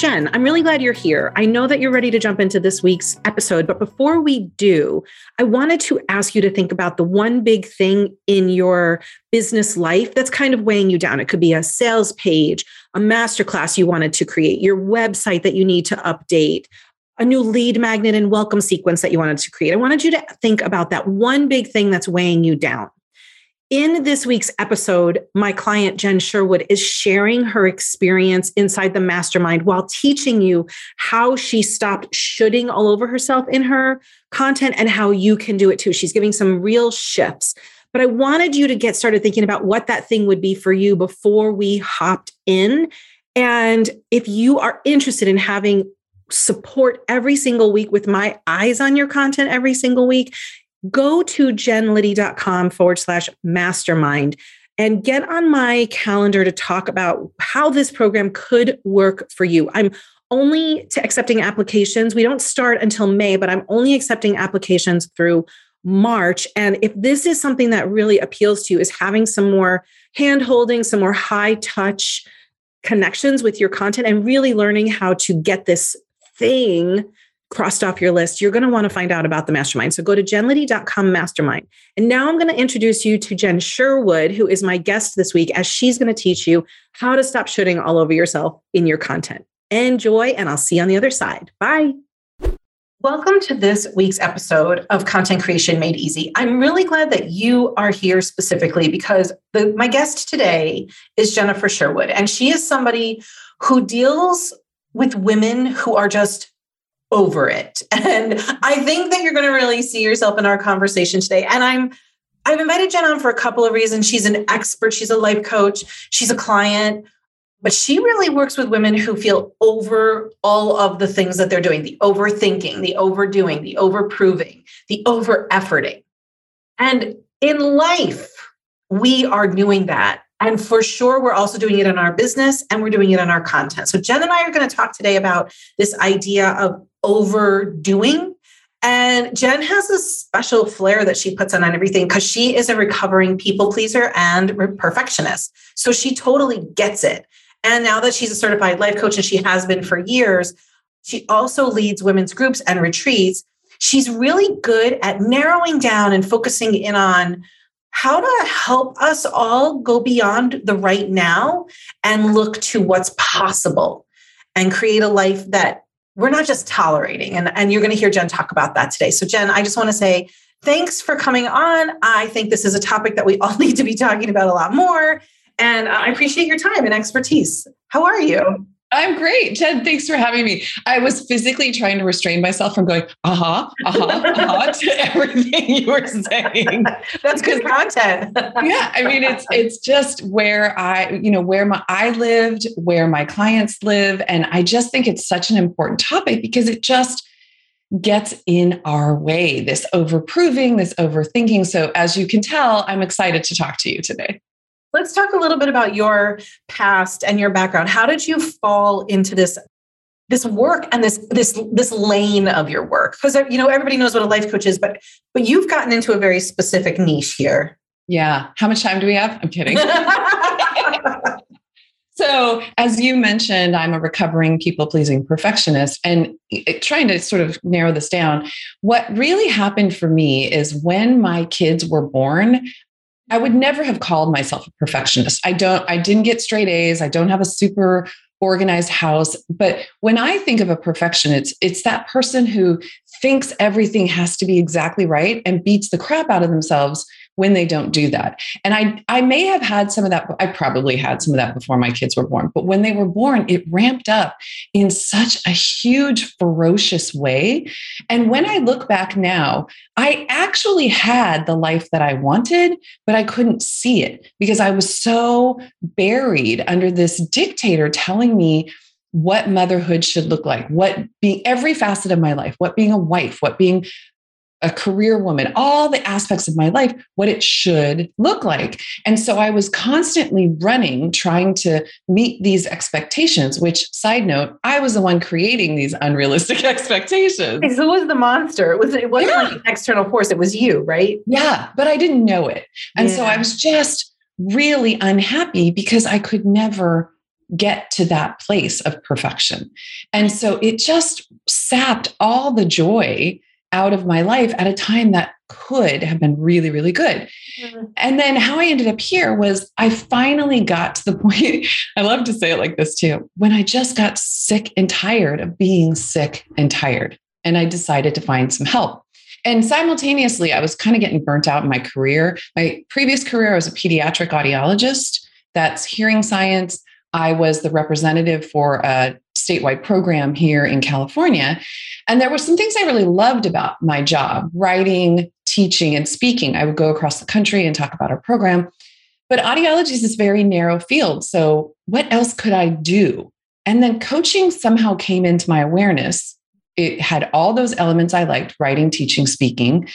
Jen. I'm really glad you're here. I know that you're ready to jump into this week's episode, but before we do, I wanted to ask you to think about the one big thing in your business life that's kind of weighing you down. It could be a sales page, a masterclass you wanted to create, your website that you need to update, a new lead magnet and welcome sequence that you wanted to create. I wanted you to think about that one big thing that's weighing you down. In this week's episode, my client Jen Sherwood is sharing her experience inside the mastermind while teaching you how she stopped shoulding all over herself in her content and how you can do it too. She's giving some real shifts. But I wanted you to get started thinking about what that thing would be for you before we hopped in. And if you are interested in having support every single week with my eyes on your content every single week, go to jenliddy.com forward slash mastermind and get on my calendar to talk about how this program could work for you. I'm only to accepting applications. We don't start until May, but I'm only accepting applications through March. And if this is something that really appeals to you, is having some more hand holding, some more high touch connections with your content and really learning how to get this thing crossed off your list, you're going to want to find out about the mastermind. So go to jenliddy.com mastermind. And now I'm going to introduce you to Jen Sherwood, who is my guest this week, as she's going to teach you how to stop shoulding all over yourself in your content. Enjoy, and I'll see you on the other side. Bye. Welcome to this week's episode of Content Creation Made Easy. I'm really glad that you are here specifically because the, my guest today is Jennifer Sherwood, and she is somebody who deals with women who are just over it. And I think that you're going to really see yourself in our conversation today. And I'm I've invited Jen on for a couple of reasons. She's an expert, she's a life coach, she's a client, but she really works with women who feel over all of the things that they're doing, the overthinking, the overdoing, the overproving, the over efforting. And in life, we are doing that. And for sure, we're also doing it in our business and we're doing it in our content. So, Jen and I are going to talk today about this idea of overdoing. And Jen has a special flair that she puts on everything because she is a recovering people pleaser and perfectionist. So she totally gets it. And now that she's a certified life coach and she has been for years, she also leads women's groups and retreats. She's really good at narrowing down and focusing in on how to help us all go beyond the right now and look to what's possible and create a life that we're not just tolerating. And, and you're going to hear Jen talk about that today. So, Jen, I just want to say thanks for coming on. I think this is a topic that we all need to be talking about a lot more. And uh, I appreciate your time and expertise. How are you? I'm great. Jen, thanks for having me. I was physically trying to restrain myself from going, uh huh, uh huh, uh huh to everything you were saying. That's good content. yeah. I mean, it's it's just where I, you know, where my I lived, where my clients live. And I just think it's such an important topic because it just gets in our way, this overproving, this overthinking. So as you can tell, I'm excited to talk to you today. Let's talk a little bit about your past and your background. How did you fall into this this work and this this this lane of your work? Because you know everybody knows what a life coach is, but but you've gotten into a very specific niche here. Yeah. How much time do we have? I'm kidding. so, as you mentioned, I'm a recovering people pleasing perfectionist. And trying to sort of narrow this down, what really happened for me is when my kids were born, I would never have called myself a perfectionist. I don't, I didn't get straight A's. I don't have a super organized house. But when I think of a perfectionist, it's it's that person who thinks everything has to be exactly right and beats the crap out of themselves when they don't do that. And I, I may have had some of that. I probably had some of that before my kids were born, but when they were born, it ramped up in such a huge, ferocious way. And when I look back now, I actually had the life that I wanted, but I couldn't see it because I was so buried under this dictator telling me what motherhood should look like, what being every facet of my life, what being a wife, what being a career woman, all the aspects of my life, what it should look like. And so I was constantly running, trying to meet these expectations, which, side note, I was the one creating these unrealistic expectations. Who was the monster? It, was, it wasn't yeah. like an external force, it was you, right? Yeah, but I didn't know it. And yeah. so I was just really unhappy because I could never get to that place of perfection. And so it just sapped all the joy out of my life at a time that could have been really, really good. Mm-hmm. And then how I ended up here was I finally got to the point. I love to say it like this too when I just got sick and tired of being sick and tired. And I decided to find some help. And simultaneously, I was kind of getting burnt out in my career. My previous career, I was a pediatric audiologist. That's hearing science. I was the representative for a statewide program here in California. And there were some things I really loved about my job writing, teaching, and speaking. I would go across the country and talk about our program. But audiology is this very narrow field. So, what else could I do? And then coaching somehow came into my awareness it had all those elements I liked writing, teaching, speaking.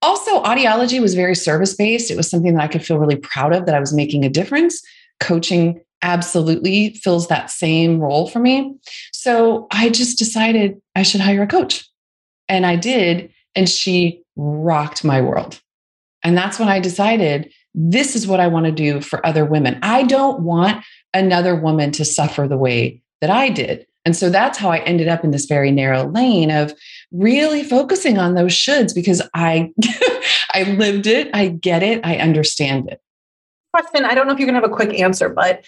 Also, audiology was very service based. It was something that I could feel really proud of that I was making a difference. Coaching absolutely fills that same role for me. So I just decided I should hire a coach. And I did. And she rocked my world. And that's when I decided this is what I want to do for other women. I don't want another woman to suffer the way that I did. And so that's how I ended up in this very narrow lane of really focusing on those shoulds because I I lived it, I get it, I understand it. Question, I don't know if you're going to have a quick answer, but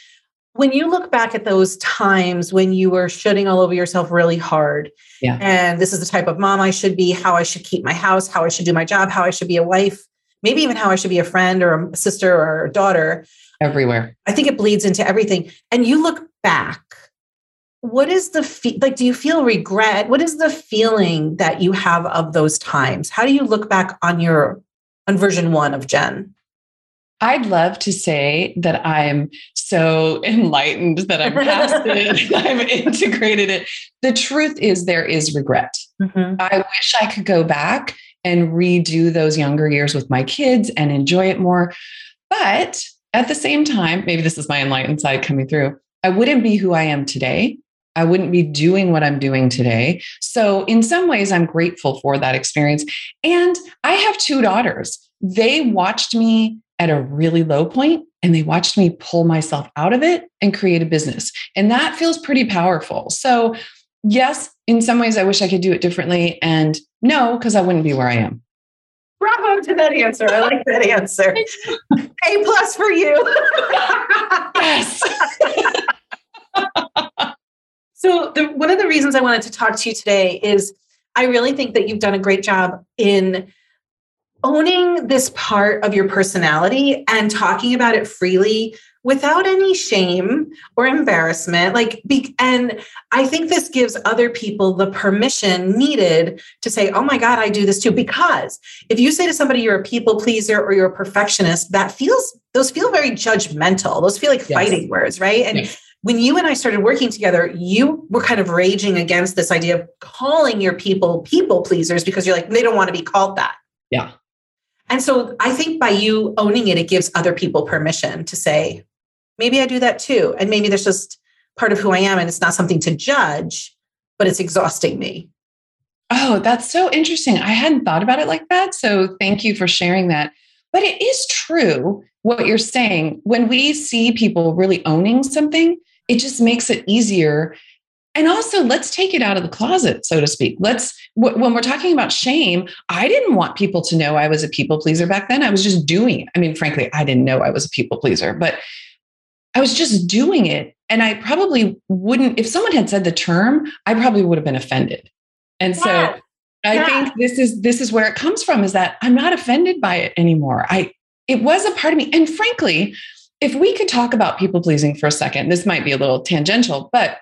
when you look back at those times when you were shoulding all over yourself really hard, yeah. and this is the type of mom I should be, how I should keep my house, how I should do my job, how I should be a wife, maybe even how I should be a friend or a sister or a daughter. Everywhere. I think it bleeds into everything. And you look back what is the fe- like do you feel regret what is the feeling that you have of those times how do you look back on your on version 1 of jen I'd love to say that I'm so enlightened that I'm past it, I've integrated it. The truth is, there is regret. Mm-hmm. I wish I could go back and redo those younger years with my kids and enjoy it more. But at the same time, maybe this is my enlightened side coming through, I wouldn't be who I am today I wouldn't be doing what I'm doing today. So, in some ways, I'm grateful for that experience. And I have two daughters. They watched me at a really low point and they watched me pull myself out of it and create a business. And that feels pretty powerful. So, yes, in some ways, I wish I could do it differently. And no, because I wouldn't be where I am. Bravo to that answer. I like that answer. A plus for you. yes. So, the, one of the reasons I wanted to talk to you today is I really think that you've done a great job in owning this part of your personality and talking about it freely without any shame or embarrassment like be, and i think this gives other people the permission needed to say oh my god i do this too because if you say to somebody you're a people pleaser or you're a perfectionist that feels those feel very judgmental those feel like yes. fighting words right and yes when you and I started working together, you were kind of raging against this idea of calling your people people pleasers because you're like, they don't want to be called that. Yeah. And so I think by you owning it, it gives other people permission to say, maybe I do that too. And maybe there's just part of who I am and it's not something to judge, but it's exhausting me. Oh, that's so interesting. I hadn't thought about it like that. So thank you for sharing that. But it is true what you're saying. When we see people really owning something, it just makes it easier and also let's take it out of the closet so to speak. Let's when we're talking about shame i didn't want people to know i was a people pleaser back then. I was just doing it. I mean frankly i didn't know i was a people pleaser but i was just doing it. And i probably wouldn't if someone had said the term i probably would have been offended. And so yeah. i yeah. think this is this is where it comes from is that i'm not offended by it anymore. I it was a part of me. And frankly if we could talk about people pleasing for a second, this might be a little tangential, but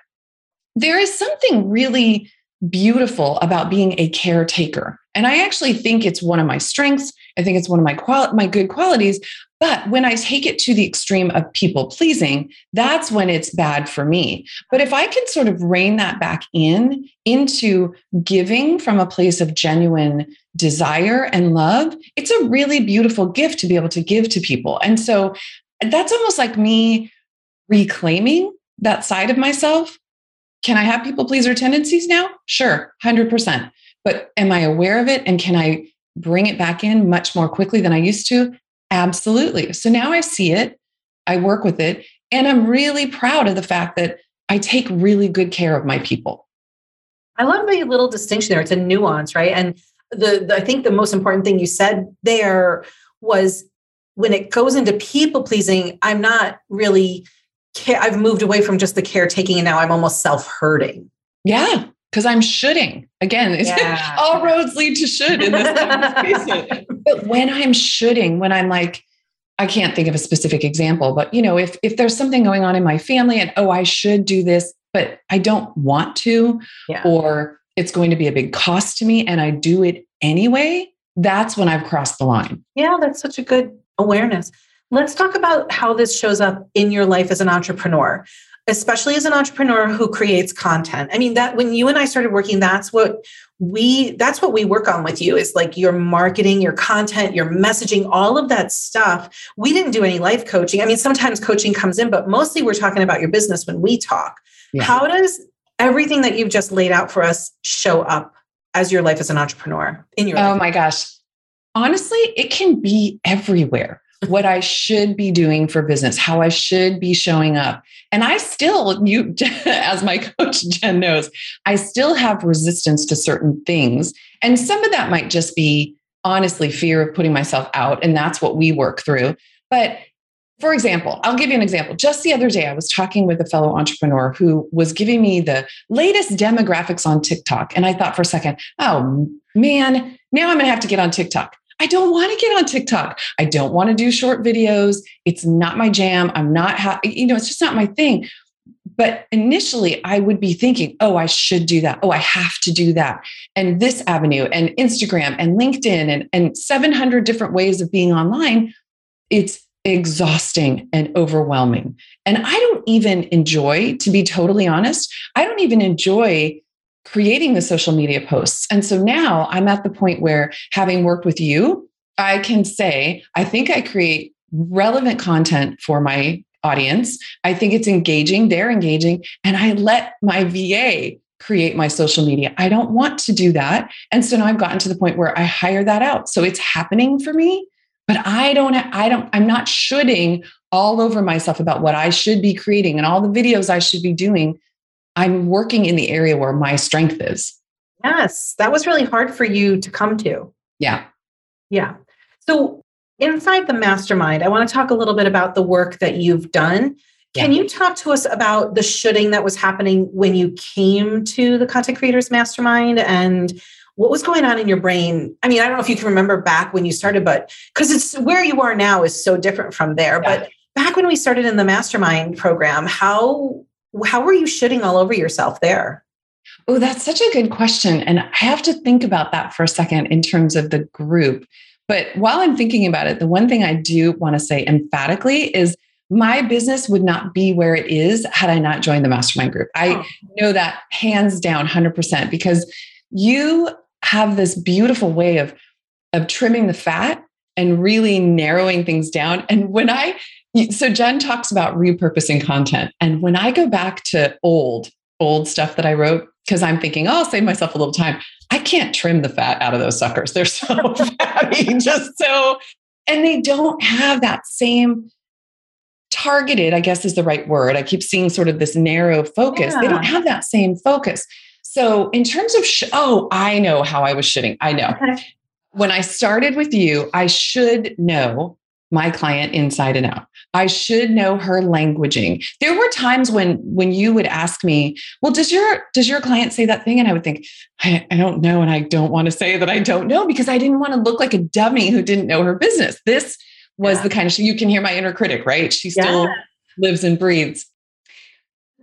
there is something really beautiful about being a caretaker. And I actually think it's one of my strengths. I think it's one of my quali- my good qualities. But when I take it to the extreme of people pleasing, that's when it's bad for me. But if I can sort of rein that back in into giving from a place of genuine desire and love, it's a really beautiful gift to be able to give to people. And so that's almost like me reclaiming that side of myself. Can I have people pleaser tendencies now? Sure, 100%. But am I aware of it and can I bring it back in much more quickly than I used to? Absolutely. So now I see it, I work with it, And I'm really proud of the fact that I take really good care of my people. I love the little distinction there. It's a nuance, right? And the, the I think the most important thing you said there was when it goes into people pleasing, I'm not really care. I've moved away from just the caretaking and now I'm almost self hurting. Yeah, because I'm shoulding. Again, yeah. all roads lead to should in this conversation. but when I'm shoulding, when I'm like, I can't think of a specific example, but you know, if if there's something going on in my family and oh, I should do this, but I don't want to, yeah. or it's going to be a big cost to me and I do it anyway, that's when I've crossed the line. Yeah, that's such a good awareness. Let's talk about how this shows up in your life as an entrepreneur, especially as an entrepreneur who creates content. I mean, that when you and I started working, that's what we that's what we work on with you is like your marketing, your content, your messaging, all of that stuff. We didn't do any life coaching. I mean, sometimes coaching comes in, but mostly we're talking about your business when we talk. Yeah. How does everything that you've just laid out for us show up as your life as an entrepreneur in your Oh life? my gosh. Honestly, it can be everywhere. What I should be doing for business, how I should be showing up. And I still, you, as my coach Jen knows, I still have resistance to certain things. And some of that might just be honestly fear of putting myself out. And that's what we work through. But for example, I'll give you an example. Just the other day, I was talking with a fellow entrepreneur who was giving me the latest demographics on TikTok. And I thought for a second, oh man, now I'm going to have to get on TikTok. I don't want to get on TikTok. I don't want to do short videos. It's not my jam. I'm not, ha- you know, it's just not my thing. But initially, I would be thinking, oh, I should do that. Oh, I have to do that. And this avenue and Instagram and LinkedIn and, and 700 different ways of being online. It's exhausting and overwhelming. And I don't even enjoy, to be totally honest, I don't even enjoy creating the social media posts. And so now I'm at the point where having worked with you, I can say, I think I create relevant content for my audience. I think it's engaging, they're engaging, and I let my VA create my social media. I don't want to do that. And so now I've gotten to the point where I hire that out. So it's happening for me but i don't i don't i'm not shoulding all over myself about what i should be creating and all the videos i should be doing i'm working in the area where my strength is yes that was really hard for you to come to yeah yeah so inside the mastermind i want to talk a little bit about the work that you've done can yeah. you talk to us about the shoulding that was happening when you came to the content creators mastermind and what was going on in your brain? I mean, I don't know if you can remember back when you started, but because it's where you are now is so different from there. Yeah. But back when we started in the mastermind program, how how were you shitting all over yourself there? Oh, that's such a good question. And I have to think about that for a second in terms of the group. But while I'm thinking about it, the one thing I do want to say emphatically is my business would not be where it is had I not joined the mastermind group. I oh. know that hands down 100% because you have this beautiful way of of trimming the fat and really narrowing things down. And when I so Jen talks about repurposing content. And when I go back to old, old stuff that I wrote, because I'm thinking, oh, I'll save myself a little time. I can't trim the fat out of those suckers. They're so fatty, just so, and they don't have that same targeted, I guess is the right word. I keep seeing sort of this narrow focus. Yeah. They don't have that same focus. So, in terms of, sh- oh, I know how I was shitting. I know. Okay. When I started with you, I should know my client inside and out. I should know her languaging. There were times when when you would ask me, "Well, does your does your client say that thing?" And I would think, I, I don't know, and I don't want to say that I don't know because I didn't want to look like a dummy who didn't know her business. This was yeah. the kind of you can hear my inner critic, right? She still yeah. lives and breathes.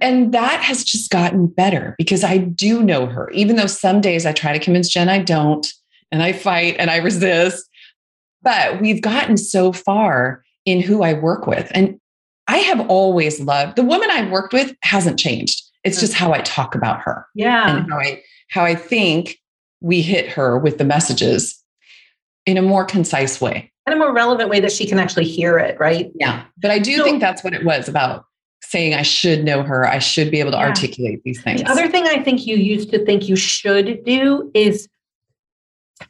And that has just gotten better because I do know her, even though some days I try to convince Jen I don't, and I fight and I resist. But we've gotten so far in who I work with. And I have always loved the woman I've worked with hasn't changed. It's hmm. just how I talk about her. Yeah. And how I how I think we hit her with the messages in a more concise way. And a more relevant way that she can actually hear it, right? Yeah. But I do so, think that's what it was about saying I should know her. I should be able to yeah. articulate these things. The other thing I think you used to think you should do is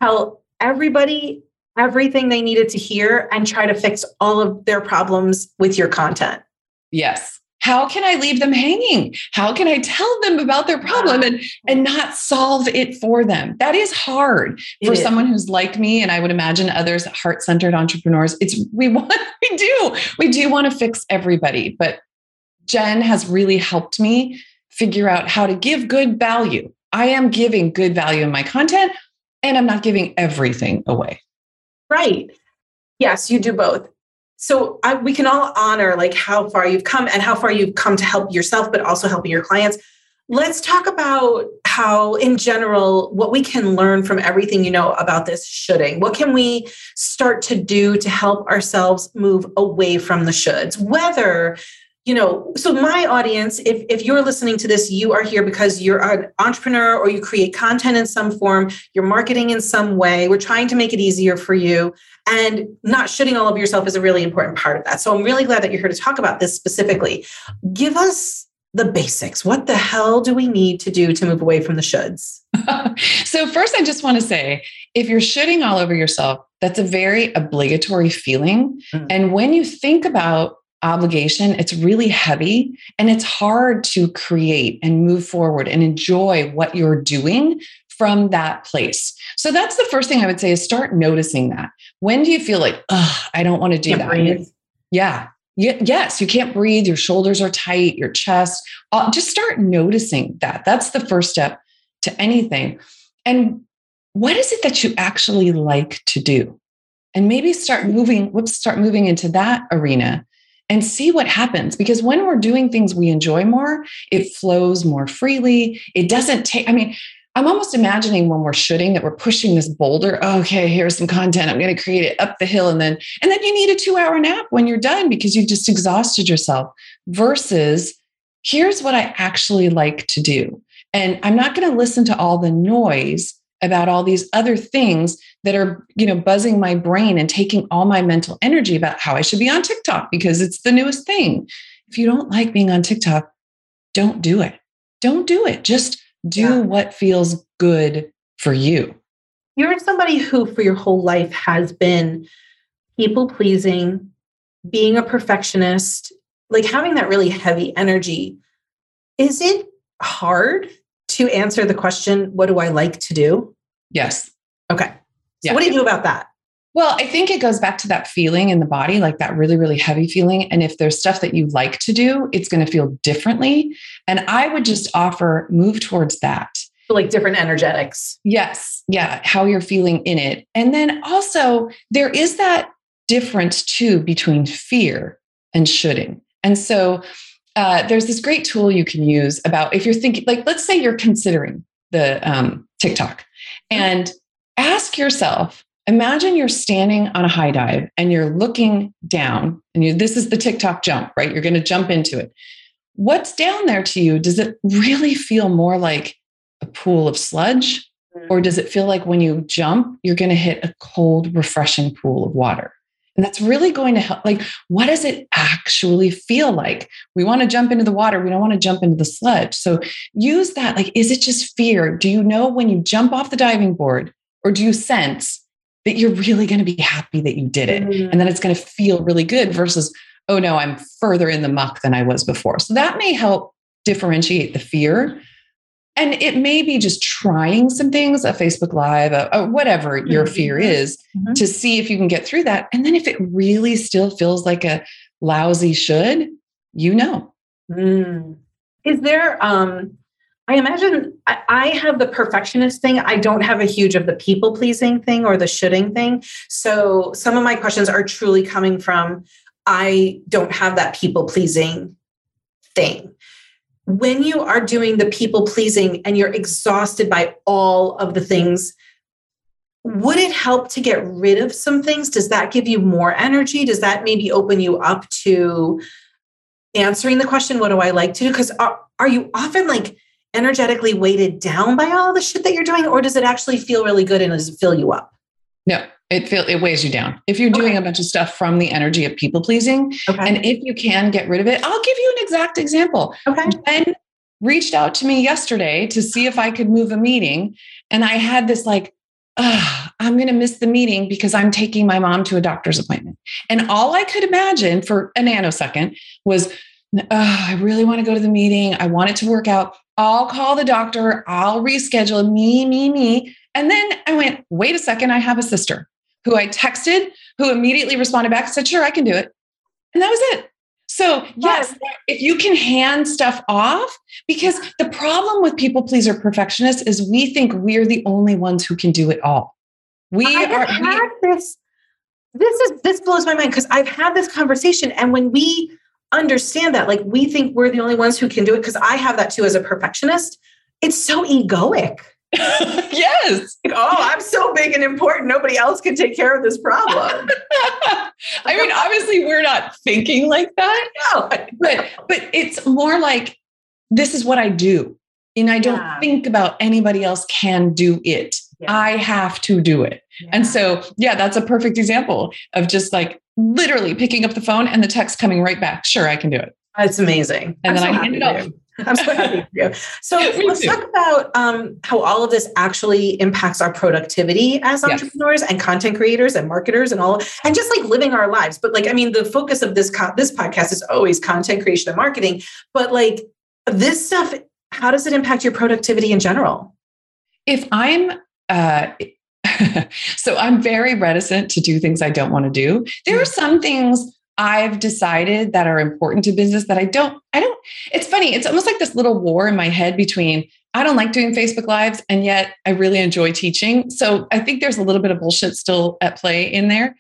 tell everybody everything they needed to hear and try to fix all of their problems with your content. Yes. How can I leave them hanging? How can I tell them about their problem and, and not solve it for them? That is hard It for is. someone who's like me, and I would imagine others heart-centered entrepreneurs. It's we want, we do, we do want to fix everybody, but Jen has really helped me figure out how to give good value. I am giving good value in my content, and I'm not giving everything away. Right. Yes, you do both. So I, we can all honor like how far you've come and how far you've come to help yourself, but also helping your clients. Let's talk about how, in general, what we can learn from everything you know about this shoulding. What can we start to do to help ourselves move away from the shoulds? Whether you know so my audience if, if you're listening to this you are here because you're an entrepreneur or you create content in some form you're marketing in some way we're trying to make it easier for you and not shitting all over yourself is a really important part of that. So i'm really glad that you're here to talk about this specifically. Give us the basics. What the hell do we need to do to move away from the shoulds? So first i just want to say if you're shitting all over yourself that's a very obligatory feeling. Mm. and when you think about obligation. It's really heavy and it's hard to create and move forward and enjoy what you're doing from that place. So that's the first thing i would say is start noticing that. When do you feel like oh i don't want to do that? breathe. yeah. Ye- yes you can't breathe. Your shoulders are tight your chest uh, just start noticing that. That's the first step to anything. And what is it that you actually like to do? And maybe start moving whoops start moving into that arena and see what happens because when we're doing things we enjoy more it flows more freely. It doesn't take i mean i'm almost imagining when we're shoulding that we're pushing this boulder okay here's some content i'm going to create it up the hill and then and then you need a two hour nap when you're done because you've just exhausted yourself versus here's what i actually like to do and i'm not going to listen to all the noise about all these other things that are you know buzzing my brain and taking all my mental energy about how i should be on tiktok because it's the newest thing. If you don't like being on tiktok don't do it. Don't do it. Just do Yeah. what feels good for you. You're somebody who for your whole life has been people pleasing being a perfectionist like having that really heavy energy. Is it hard to answer the question what do i like to do yes okay so Yeah. what do you do about that Well, I think it goes back to that feeling in the body, like that really, really heavy feeling. And if there's stuff that you like to do, it's going to feel differently. And I would just offer move towards that. like different energetics Yes. Yeah. How you're feeling in it. And then also, there is that difference too between fear and shoulding. And so, uh, there's this great tool you can use about if you're thinking, like, let's say you're considering the um, TikTok and ask yourself, imagine you're standing on a high dive and you're looking down and you, this is the TikTok jump, right? You're going to jump into it. What's down there to you? Does it really feel more like a pool of sludge? Or does it feel like when you jump, you're going to hit a cold, refreshing pool of water? And that's really going to help. Like, what does it actually feel like? We want to jump into the water. We don't want to jump into the sludge. So use that. Like, is it just fear? Do you know when you jump off the diving board, or do you sense that you're really going to be happy that you did it Mm. and that it's going to feel really good versus, oh no, I'm further in the muck than I was before? So that may help differentiate the fear. And it may be just trying some things, a Facebook Live, a, a whatever your fear Mhm. is, Mhm. to see if you can get through that. And then if it really still feels like a lousy should, you know. Mm. Is there, um, I imagine I, I have the perfectionist thing. I don't have a huge of the people pleasing thing or the shoulding thing. So some of my questions are truly coming from I don't have that people pleasing thing. When you are doing the people pleasing and you're exhausted by all of the things, would it help to get rid of some things? Does that give you more energy? Does that maybe open you up to answering the question, what do I like to do? Because are, are you often like energetically weighted down by all the shit that you're doing, or does it actually feel really good and does it fill you up? No, it feel it weighs you down. If you're doing Okay. a bunch of stuff from the energy of people pleasing, Okay. and if you can get rid of it, I'll give you an exact example. okay. Jen reached out to me yesterday to see if I could move a meeting. And I had this like, "Ugh, I'm going to miss the meeting because I'm taking my mom to a doctor's appointment. And all I could imagine for a nanosecond was oh, I really want to go to the meeting. I want it to work out. I'll call the doctor. I'll reschedule me, me, me. And then I went, wait a second, I have a sister who I texted, who immediately responded back, said, sure, I can do it. And that was it. So, yes, if you can hand stuff off, because the problem with people pleaser perfectionists is we think we're the only ones who can do it all. We I are had this. This is this blows my mind because I've had this conversation, and when we understand that, like we think we're the only ones who can do it, because I have that too as a perfectionist. It's so egoic. yes. Oh, I'm so big and important. Nobody else can take care of this problem. I mean, obviously, we're not thinking like that. No. But but it's more like this is what I do. And I don't Yeah. think about anybody else can do it. Yeah. I have to do it. And so, yeah, that's a perfect example of just like literally picking up the phone and the text coming right back. Sure, I can do it. It's amazing. And I'm then so I hand it off. I'm so happy for you. So let's too. talk about um, how all of this actually impacts our productivity as Yes. entrepreneurs and content creators and marketers and all, and just like living our lives. But like, I mean, the focus of this co- this podcast is always content creation and marketing. But like this stuff, how does it impact your productivity in general? If I'm uh so I'm very reticent to do things I don't want to do. There are some things I've decided that are important to business that I don't, I don't, it's funny. It's almost like this little war in my head between I don't like doing Facebook Lives and yet I really enjoy teaching. So I think there's a little bit of bullshit still at play in there.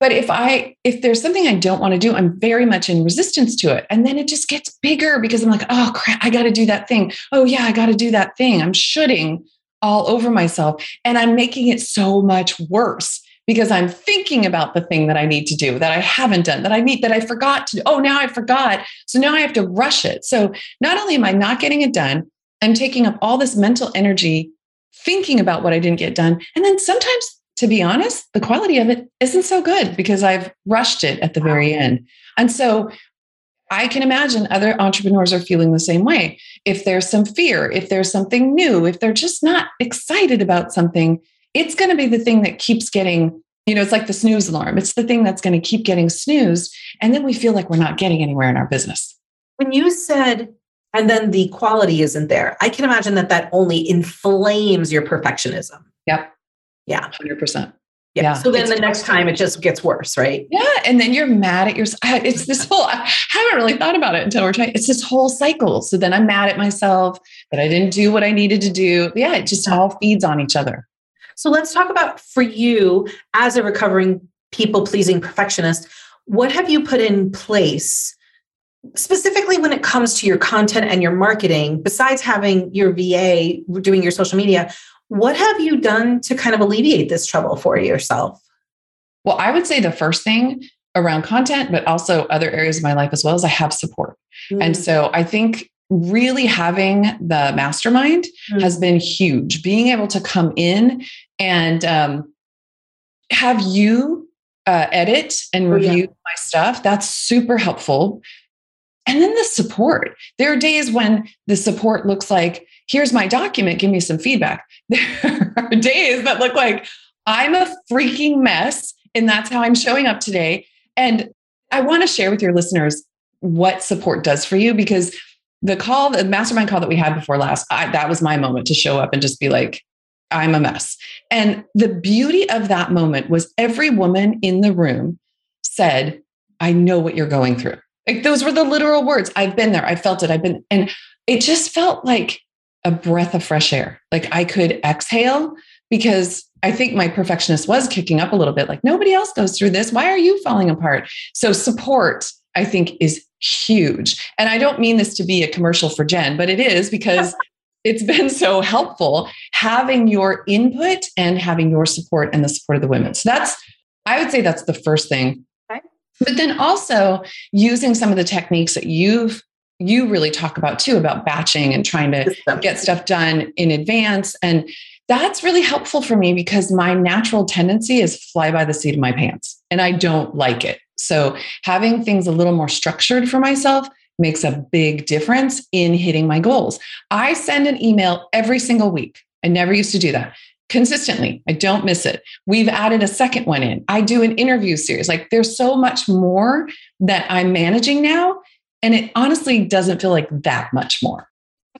But if I, if there's something I don't want to do, I'm very much in resistance to it. And then it just gets bigger because I'm like, oh crap, I got to do that thing. Oh yeah, I got to do that thing. I'm shoulding all over myself and I'm making it so much worse because I'm thinking about the thing that I need to do that I haven't done, that I need, that I forgot to do. Oh, now I forgot. So now I have to rush it. So not only am I not getting it done, I'm taking up all this mental energy thinking about what I didn't get done. And then sometimes, to be honest, the quality of it isn't so good because I've rushed it at the very end. And so I can imagine other entrepreneurs are feeling the same way. If there's some fear, if there's something new, if they're just not excited about something, it's going to be the thing that keeps getting, you know, it's like the snooze alarm. It's the thing that's going to keep getting snoozed. And then we feel like we're not getting anywhere in our business. When you said, and then the quality isn't there, I can imagine that that only inflames your perfectionism. Yep. Yeah. 100%. Yeah. Yeah. so then It's the next time it just gets worse, right? Yeah. And then you're mad at yourself. It's this whole, I haven't really thought about it until we're trying. It's this whole cycle. So then I'm mad at myself that I didn't do what I needed to do. Yeah. It just all feeds on each other. So let's talk about for you as a recovering people pleasing perfectionist, what have you put in place specifically when it comes to your content and your marketing, besides having your VA doing your social media? What have you done to kind of alleviate this trouble for yourself? Well, I would say the first thing around content, but also other areas of my life as well, is I have support. And so I think really having the mastermind Mm. has been huge. Being able to come in and um, have you uh, edit and Oh, yeah. review my stuff, that's super helpful. And then the support. There are days when the support looks like, here's my document, give me some feedback. There are days that look like, I'm a freaking mess. And that's how I'm showing up today. And I want to share with your listeners what support does for you because the call, the mastermind call that we had before last, I, that was my moment to show up and just be like, I'm a mess. And the beauty of that moment was every woman in the room said, I know what you're going through. Like those were the literal words. I've been there. I felt it. I've been, and it just felt like a breath of fresh air. Like I could exhale because I think my perfectionist was kicking up a little bit. Like nobody else goes through this. Why are you falling apart? So support, I think, is huge. And I don't mean this to be a commercial for Jen, but it is because it's been so helpful having your input and having your support and the support of the women. So that's, I would say that's the first thing. Okay. But then also using some of the techniques that you've you really talk about too about batching and trying to get stuff done in advance and that's really helpful for me because my natural tendency is fly by the seat of my pants and I don't like it. So having things a little more structured for myself makes a big difference in hitting my goals. I send an email every single week. I never used to do that consistently. I don't miss it. We've added a second one in. I do an interview series. Like there's so much more that I'm managing now. And it honestly doesn't feel like that much more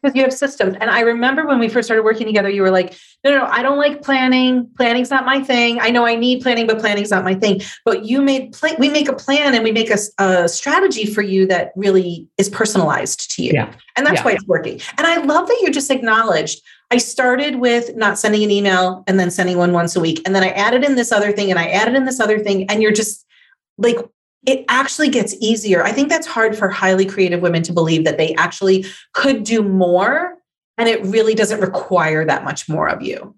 because you have systems. And I remember when we first started working together, you were like, no, no, no, I don't like planning. Planning's not my thing. I know I need planning, but planning's not my thing. But you made plan, we make a plan and we make a, a strategy for you that really is personalized to you. Yeah. And that's yeah. why it's working. And I love that you just acknowledged I started with not sending an email and then sending one once a week. And then I added in this other thing and I added in this other thing. And you're just like it actually gets easier. I think that's hard for highly creative women to believe that they actually could do more and it really doesn't require that much more of you.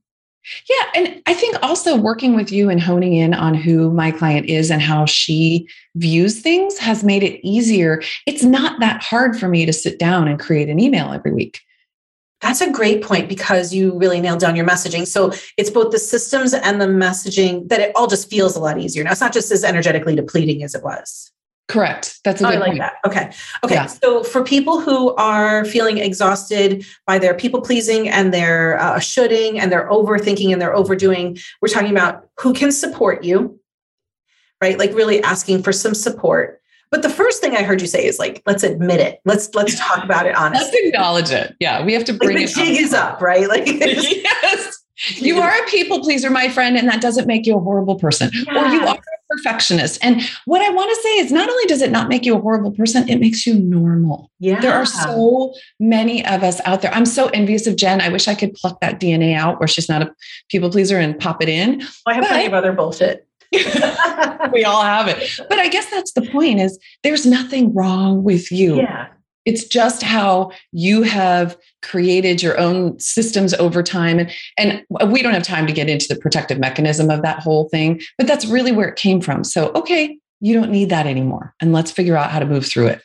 Yeah. And I think also working with you and honing in on who my client is and how she views things has made it easier. It's not that hard for me to sit down and create an email every week. That's a great point because you really nailed down your messaging. So it's both the systems and the messaging that it all just feels a lot easier. Now it's not just as energetically depleting as it was. Correct. That's a good I like point. that. Okay. Okay. Yeah. So for people who are feeling exhausted by their people pleasing and their uh, shoulding and their overthinking and their overdoing, we're talking about who can support you, right? Like really asking for some support. But the first thing I heard you say is like, let's admit it. Let's let's talk about it honestly. Let's acknowledge it. Yeah, we have to bring like the jig is up, right? Like yes. You are a people pleaser, my friend, and that doesn't make you a horrible person. Yeah. Or you are a perfectionist. And what I want to say is not only does it not make you a horrible person, it makes you normal. Yeah. There are so many of us out there. I'm so envious of Jen. I wish I could pluck that DNA out where she's not a people pleaser and pop it in. Well, I have but, plenty of other bullshit. we all have it. But I guess that's the point is there's nothing wrong with you. Yeah. It's just how you have created your own systems over time. And, and we don't have time to get into the protective mechanism of that whole thing, but that's really where it came from. So, okay, you don't need that anymore. And let's figure out how to move through it.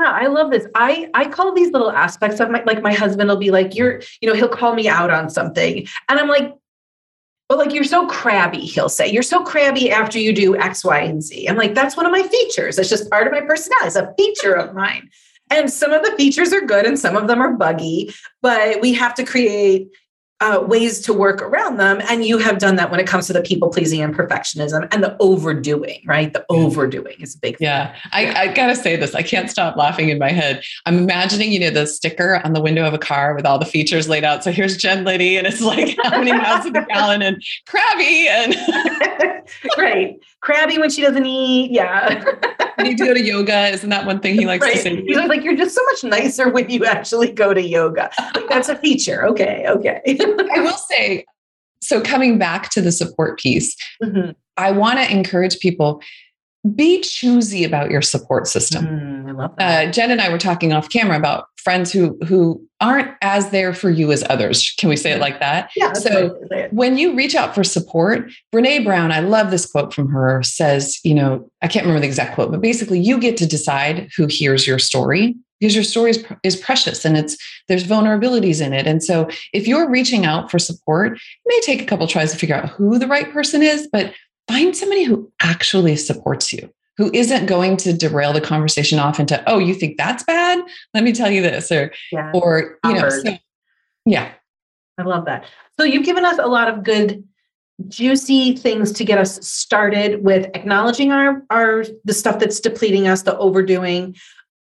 Yeah, I love this. I I call these little aspects of my like my husband will be like, you're, you know, he'll call me out on something. And I'm like, well, like you're so crabby, he'll say. You're so crabby after you do X, Y, and Z. I'm like, that's one of my features. That's just part of my personality. It's a feature of mine. And some of the features are good and some of them are buggy, but we have to create uh, ways to work around them. And you have done that when it comes to the people pleasing and perfectionism and the overdoing, right? The overdoing is a big thing. Yeah. I, I got to say this. I can't stop laughing in my head. I'm imagining, you know, the sticker on the window of a car with all the features laid out. So here's Jen Liddy, and it's like how many miles to the gallon and crabby and right. Crabby when she doesn't eat. Yeah. you go to yoga. Isn't that one thing he likes right. to say? He's like, you're just so much nicer when you actually go to yoga. Like, that's a feature. Okay. Okay. I will say, so coming back to the support piece, mm-hmm. I want to encourage people be choosy about your support system. Mm, I love that. Uh, Jen and I were talking off camera about friends who who aren't as there for you as others. Can we say it like that? Yeah. So when you reach out for support, Brene Brown, I love this quote from her, says, you know, I can't remember the exact quote, but basically you get to decide who hears your story because your story is, is precious and it's there's vulnerabilities in it and so if you're reaching out for support it may take a couple tries to figure out who the right person is but find somebody who actually supports you who isn't going to derail the conversation off into oh you think that's bad let me tell you this or yeah. or you know so, yeah i love that so you've given us a lot of good juicy things to get us started with acknowledging our our the stuff that's depleting us the overdoing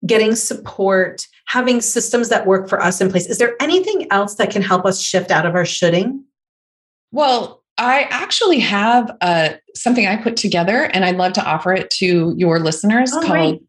getting support, having systems that work for us in place. Is there anything else that can help us shift out of our shoulding? Well, I actually have uh, something I put together, and I'd love to offer it to your listeners oh, called right.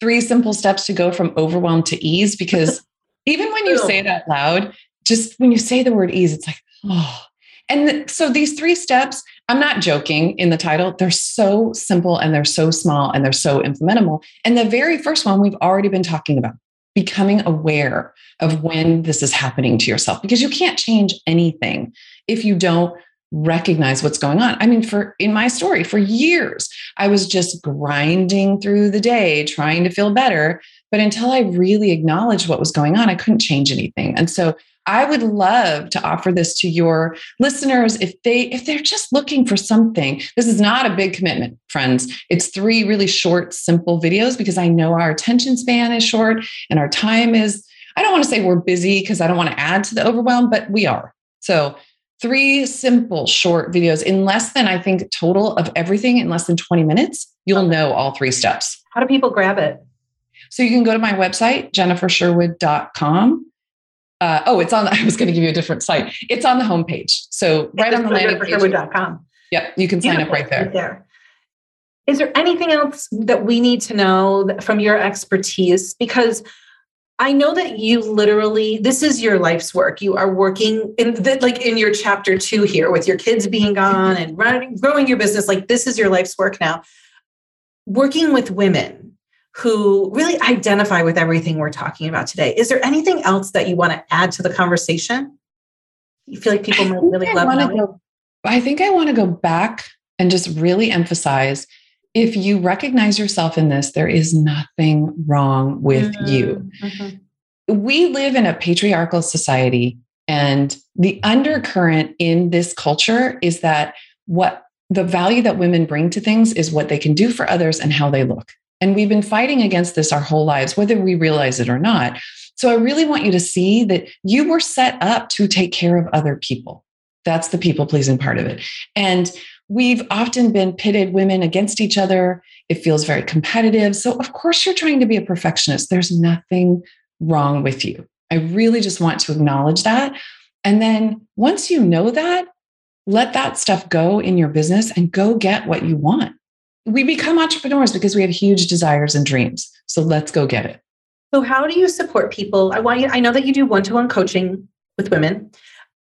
Three Simple Steps to Go from Overwhelm to Ease. Because even when you say it out loud, just when you say the word ease, it's like, oh. And th- so these three steps, I'm not joking in the title. They're so simple and they're so small and they're so implementable. And the very first one we've already been talking about becoming aware of when this is happening to yourself because you can't change anything if you don't recognize what's going on. I mean, for in my story, for years, I was just grinding through the day trying to feel better. But until I really acknowledged what was going on, I couldn't change anything. And so I would love to offer this to your listeners if they if they're just looking for something. This is not a big commitment, friends. It's three really short simple videos because I know our attention span is short and our time is I don't want to say we're busy because I don't want to add to the overwhelm, but we are. So, three simple short videos in less than I think total of everything in less than 20 minutes, you'll know all three steps. How do people grab it? So you can go to my website, jennifersherwood.com. Uh, oh, it's on, I was going to give you a different site. It's on the homepage. So right on the landing page. Jennifersherwood.com. Yep, you can sign up right there. right there. Is there anything else that we need to know from your expertise? Because I know that you literally, this is your life's work. You are working in the, like in your chapter two here with your kids being gone and running, growing your business. Like this is your life's work now. Working with women who really identify with everything we're talking about today. Is there anything else that you want to add to the conversation? You feel like people might really I love go, I think I want to go back and just really emphasize if you recognize yourself in this, there is nothing wrong with mm-hmm. you. Mm-hmm. We live in a patriarchal society, and the undercurrent in this culture is that what the value that women bring to things is what they can do for others and how they look. And we've been fighting against this our whole lives, whether we realize it or not. So I really want you to see that you were set up to take care of other people. That's the people pleasing part of it. And we've often been pitted women against each other. It feels very competitive. So, of course, you're trying to be a perfectionist. There's nothing wrong with you. I really just want to acknowledge that. And then once you know that, let that stuff go in your business and go get what you want. We become entrepreneurs because we have huge desires and dreams. So let's go get it. So, how do you support people? I want you, I know that you do one to one coaching with women.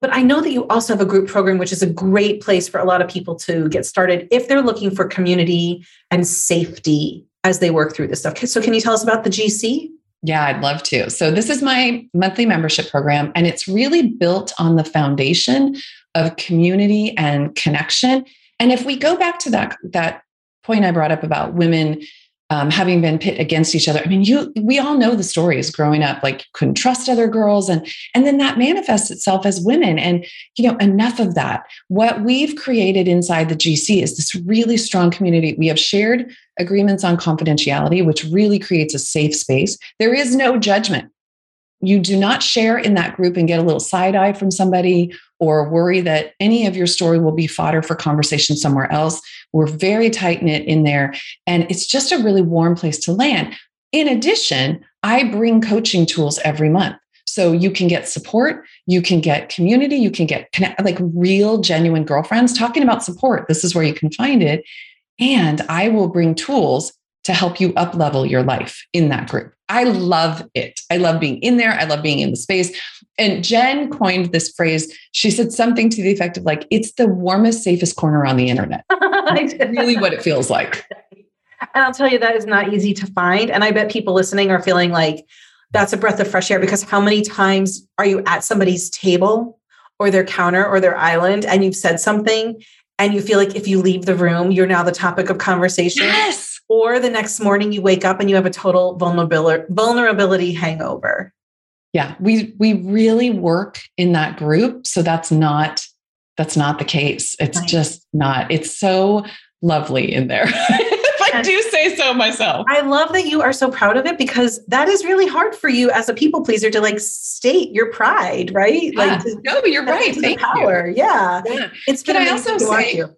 But I know that you also have a group program, which is a great place for a lot of people to get started if they're looking for community and safety as they work through this stuff. So, can you tell us about the GC? Yeah, I'd love to. So, this is my monthly membership program, and it's really built on the foundation of community and connection. And if we go back to that, that point I brought up about women um, having been pit against each other. I mean, you we all know the stories growing up, like couldn't trust other girls, and and then that manifests itself as women. And you know, enough of that. What we've created inside the GC is this really strong community. We have shared agreements on confidentiality, which really creates a safe space. There is no judgment. You do not share in that group and get a little side eye from somebody or worry that any of your story will be fodder for conversation somewhere else. We're very tight knit in there, and it's just a really warm place to land. In addition, I bring coaching tools every month. So you can get support, you can get community, you can get connect, like real, genuine girlfriends talking about support. This is where you can find it. And I will bring tools to help you up level your life in that group. I love it. I love being in there. I love being in the space. And Jen coined this phrase. She said something to the effect of like, it's the warmest, safest corner on the internet. That's really what it feels like. And I'll tell you, that is not easy to find. And I bet people listening are feeling like that's a breath of fresh air because how many times are you at somebody's table or their counter or their island and you've said something and you feel like if you leave the room, you're now the topic of conversation? Yes or the next morning you wake up and you have a total vulnerability vulnerability hangover yeah we we really work in that group so that's not that's not the case it's nice. just not it's so lovely in there if i do say so myself i love that you are so proud of it because that is really hard for you as a people pleaser to like state your pride right yeah. like no you're right thank power you. yeah. yeah it's can i also say you.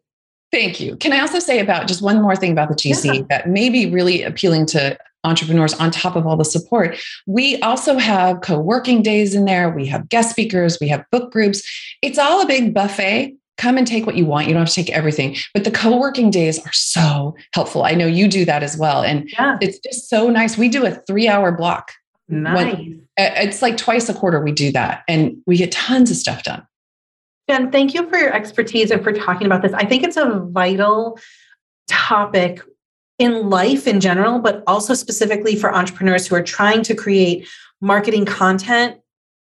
Thank you. Can I also say about just one more thing about the GC yeah. that may be really appealing to entrepreneurs on top of all the support? We also have co working days in there. We have guest speakers. We have book groups. It's all a big buffet. Come and take what you want. You don't have to take everything. But the co working days are so helpful. I know you do that as well. And yeah. it's just so nice. We do a three hour block. Nice. When, it's like twice a quarter we do that. And we get tons of stuff done. Jen, thank you for your expertise and for talking about this. I think it's a vital topic in life in general, but also specifically for entrepreneurs who are trying to create marketing content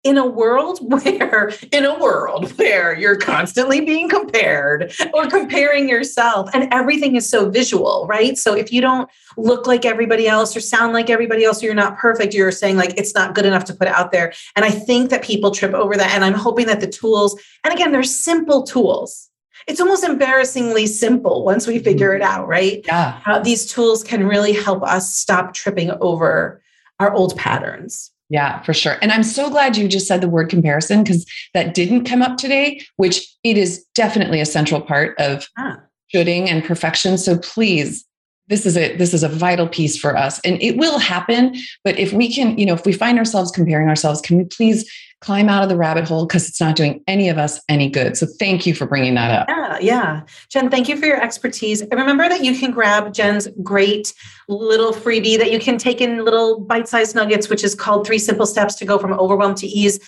in a world where in a world where you're constantly being compared or comparing yourself and everything is so visual right? So if you don't look like everybody else or sound like everybody else or you're not perfect you're saying like it's not good enough to put out there. And i think that people trip over that and i'm hoping that the tools and again they're simple tools. It's almost embarrassingly simple once we figure it mm-hmm. out right? Yeah. How these tools can really help us stop tripping over our old patterns yeah, for sure. And I'm so glad you just said the word comparison because that didn't come up today, which it is definitely a central part of ah. shoulding and perfection. So please this is a this is a vital piece for us and it will happen but if we can you know if we find ourselves comparing ourselves can we please climb out of the rabbit hole because it's not doing any of us any good. So thank you for bringing that up. Yeah yeah. Jen thank you for your expertise. And remember that you can grab jen's great little freebie that you can take in little bite-sized nuggets which is called three simple steps to go from overwhelm to ease.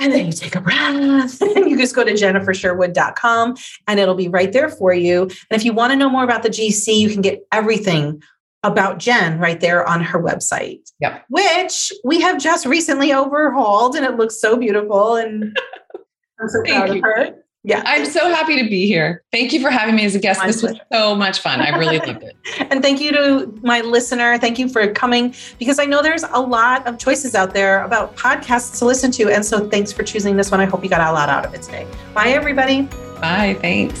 And then you take a breath. And you just go to jennifersherwood.com and it'll be right there for you. And if you want to know more about the GC, you can get everything about Jen right there on her website. Yep. Which we have just recently overhauled and it looks so beautiful. And I'm so proud of her. Yeah. I'm so happy to be here. Thank you for having me as a guest. My this pleasure. was so much fun. I really loved it. and thank you to my listener. Thank you for coming because I know there's a lot of choices out there about podcasts to listen to. And so thanks for choosing this one. I hope you got a lot out of it today. Bye, everybody. Bye. Thanks.